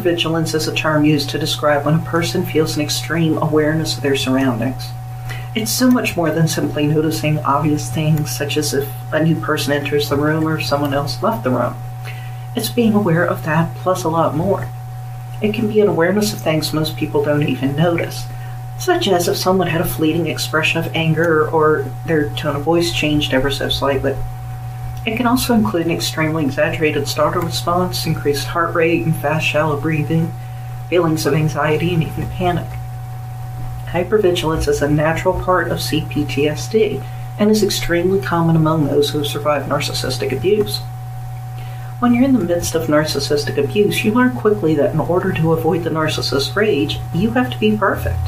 Hypervigilance is a term used to describe when a person feels an extreme awareness of their surroundings. It's so much more than simply noticing obvious things, such as if a new person enters the room or someone else left the room. It's being aware of that plus a lot more. It can be an awareness of things most people don't even notice, such as if someone had a fleeting expression of anger or their tone of voice changed ever so slightly. It can also include an extremely exaggerated startle response, increased heart rate, and fast, shallow breathing, feelings of anxiety, and even panic. Hypervigilance is a natural part of CPTSD and is extremely common among those who have survived narcissistic abuse. When you're in the midst of narcissistic abuse, you learn quickly that in order to avoid the narcissist's rage, you have to be perfect.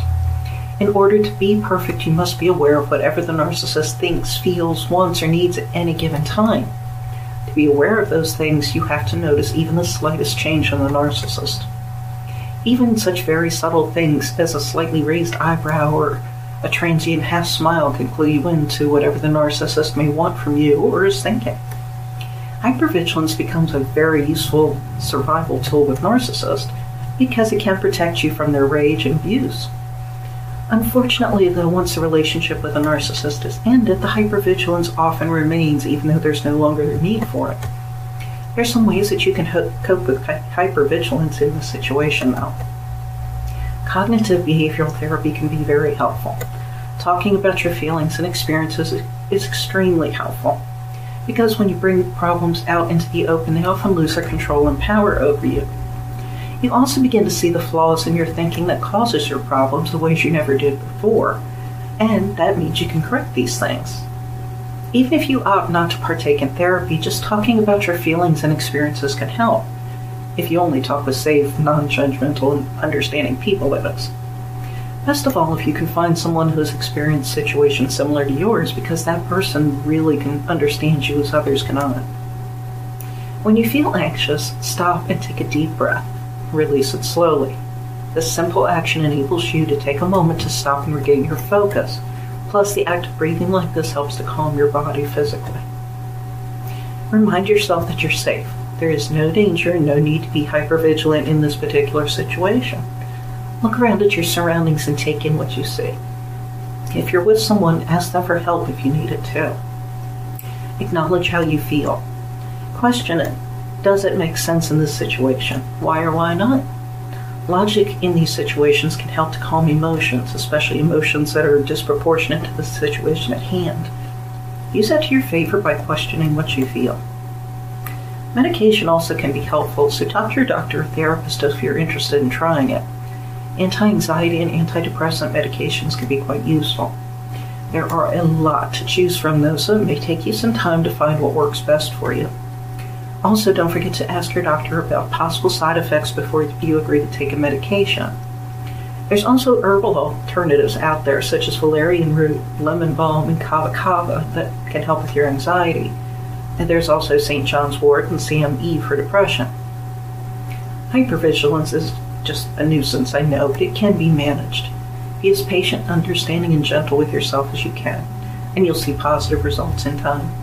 In order to be perfect, you must be aware of whatever the narcissist thinks, feels, wants, or needs at any given time. To be aware of those things, you have to notice even the slightest change in the narcissist. Even such very subtle things as a slightly raised eyebrow or a transient half smile can clue you into whatever the narcissist may want from you or is thinking. Hypervigilance becomes a very useful survival tool with narcissists because it can protect you from their rage and abuse. Unfortunately, though, once the relationship with a narcissist is ended, the hypervigilance often remains even though there's no longer the need for it. There's some ways that you can ho- cope with hy- hypervigilance in this situation, though. Cognitive behavioral therapy can be very helpful. Talking about your feelings and experiences is extremely helpful because when you bring problems out into the open, they often lose their control and power over you. You also begin to see the flaws in your thinking that causes your problems the ways you never did before, and that means you can correct these things. Even if you opt not to partake in therapy, just talking about your feelings and experiences can help. If you only talk with safe, non judgmental, and understanding people, that is. Best of all, if you can find someone who has experienced situations similar to yours, because that person really can understand you as others cannot. When you feel anxious, stop and take a deep breath. Release it slowly. This simple action enables you to take a moment to stop and regain your focus. Plus, the act of breathing like this helps to calm your body physically. Remind yourself that you're safe. There is no danger and no need to be hypervigilant in this particular situation. Look around at your surroundings and take in what you see. If you're with someone, ask them for help if you need it too. Acknowledge how you feel. Question it. Does it make sense in this situation? Why or why not? Logic in these situations can help to calm emotions, especially emotions that are disproportionate to the situation at hand. Use that to your favor by questioning what you feel. Medication also can be helpful, so talk to your doctor or therapist if you're interested in trying it. Anti anxiety and antidepressant medications can be quite useful. There are a lot to choose from, though, so it may take you some time to find what works best for you. Also, don't forget to ask your doctor about possible side effects before you agree to take a medication. There's also herbal alternatives out there, such as valerian root, lemon balm, and kava kava, that can help with your anxiety. And there's also St. John's wort and SAMe for depression. Hypervigilance is just a nuisance, I know, but it can be managed. Be as patient, understanding, and gentle with yourself as you can, and you'll see positive results in time.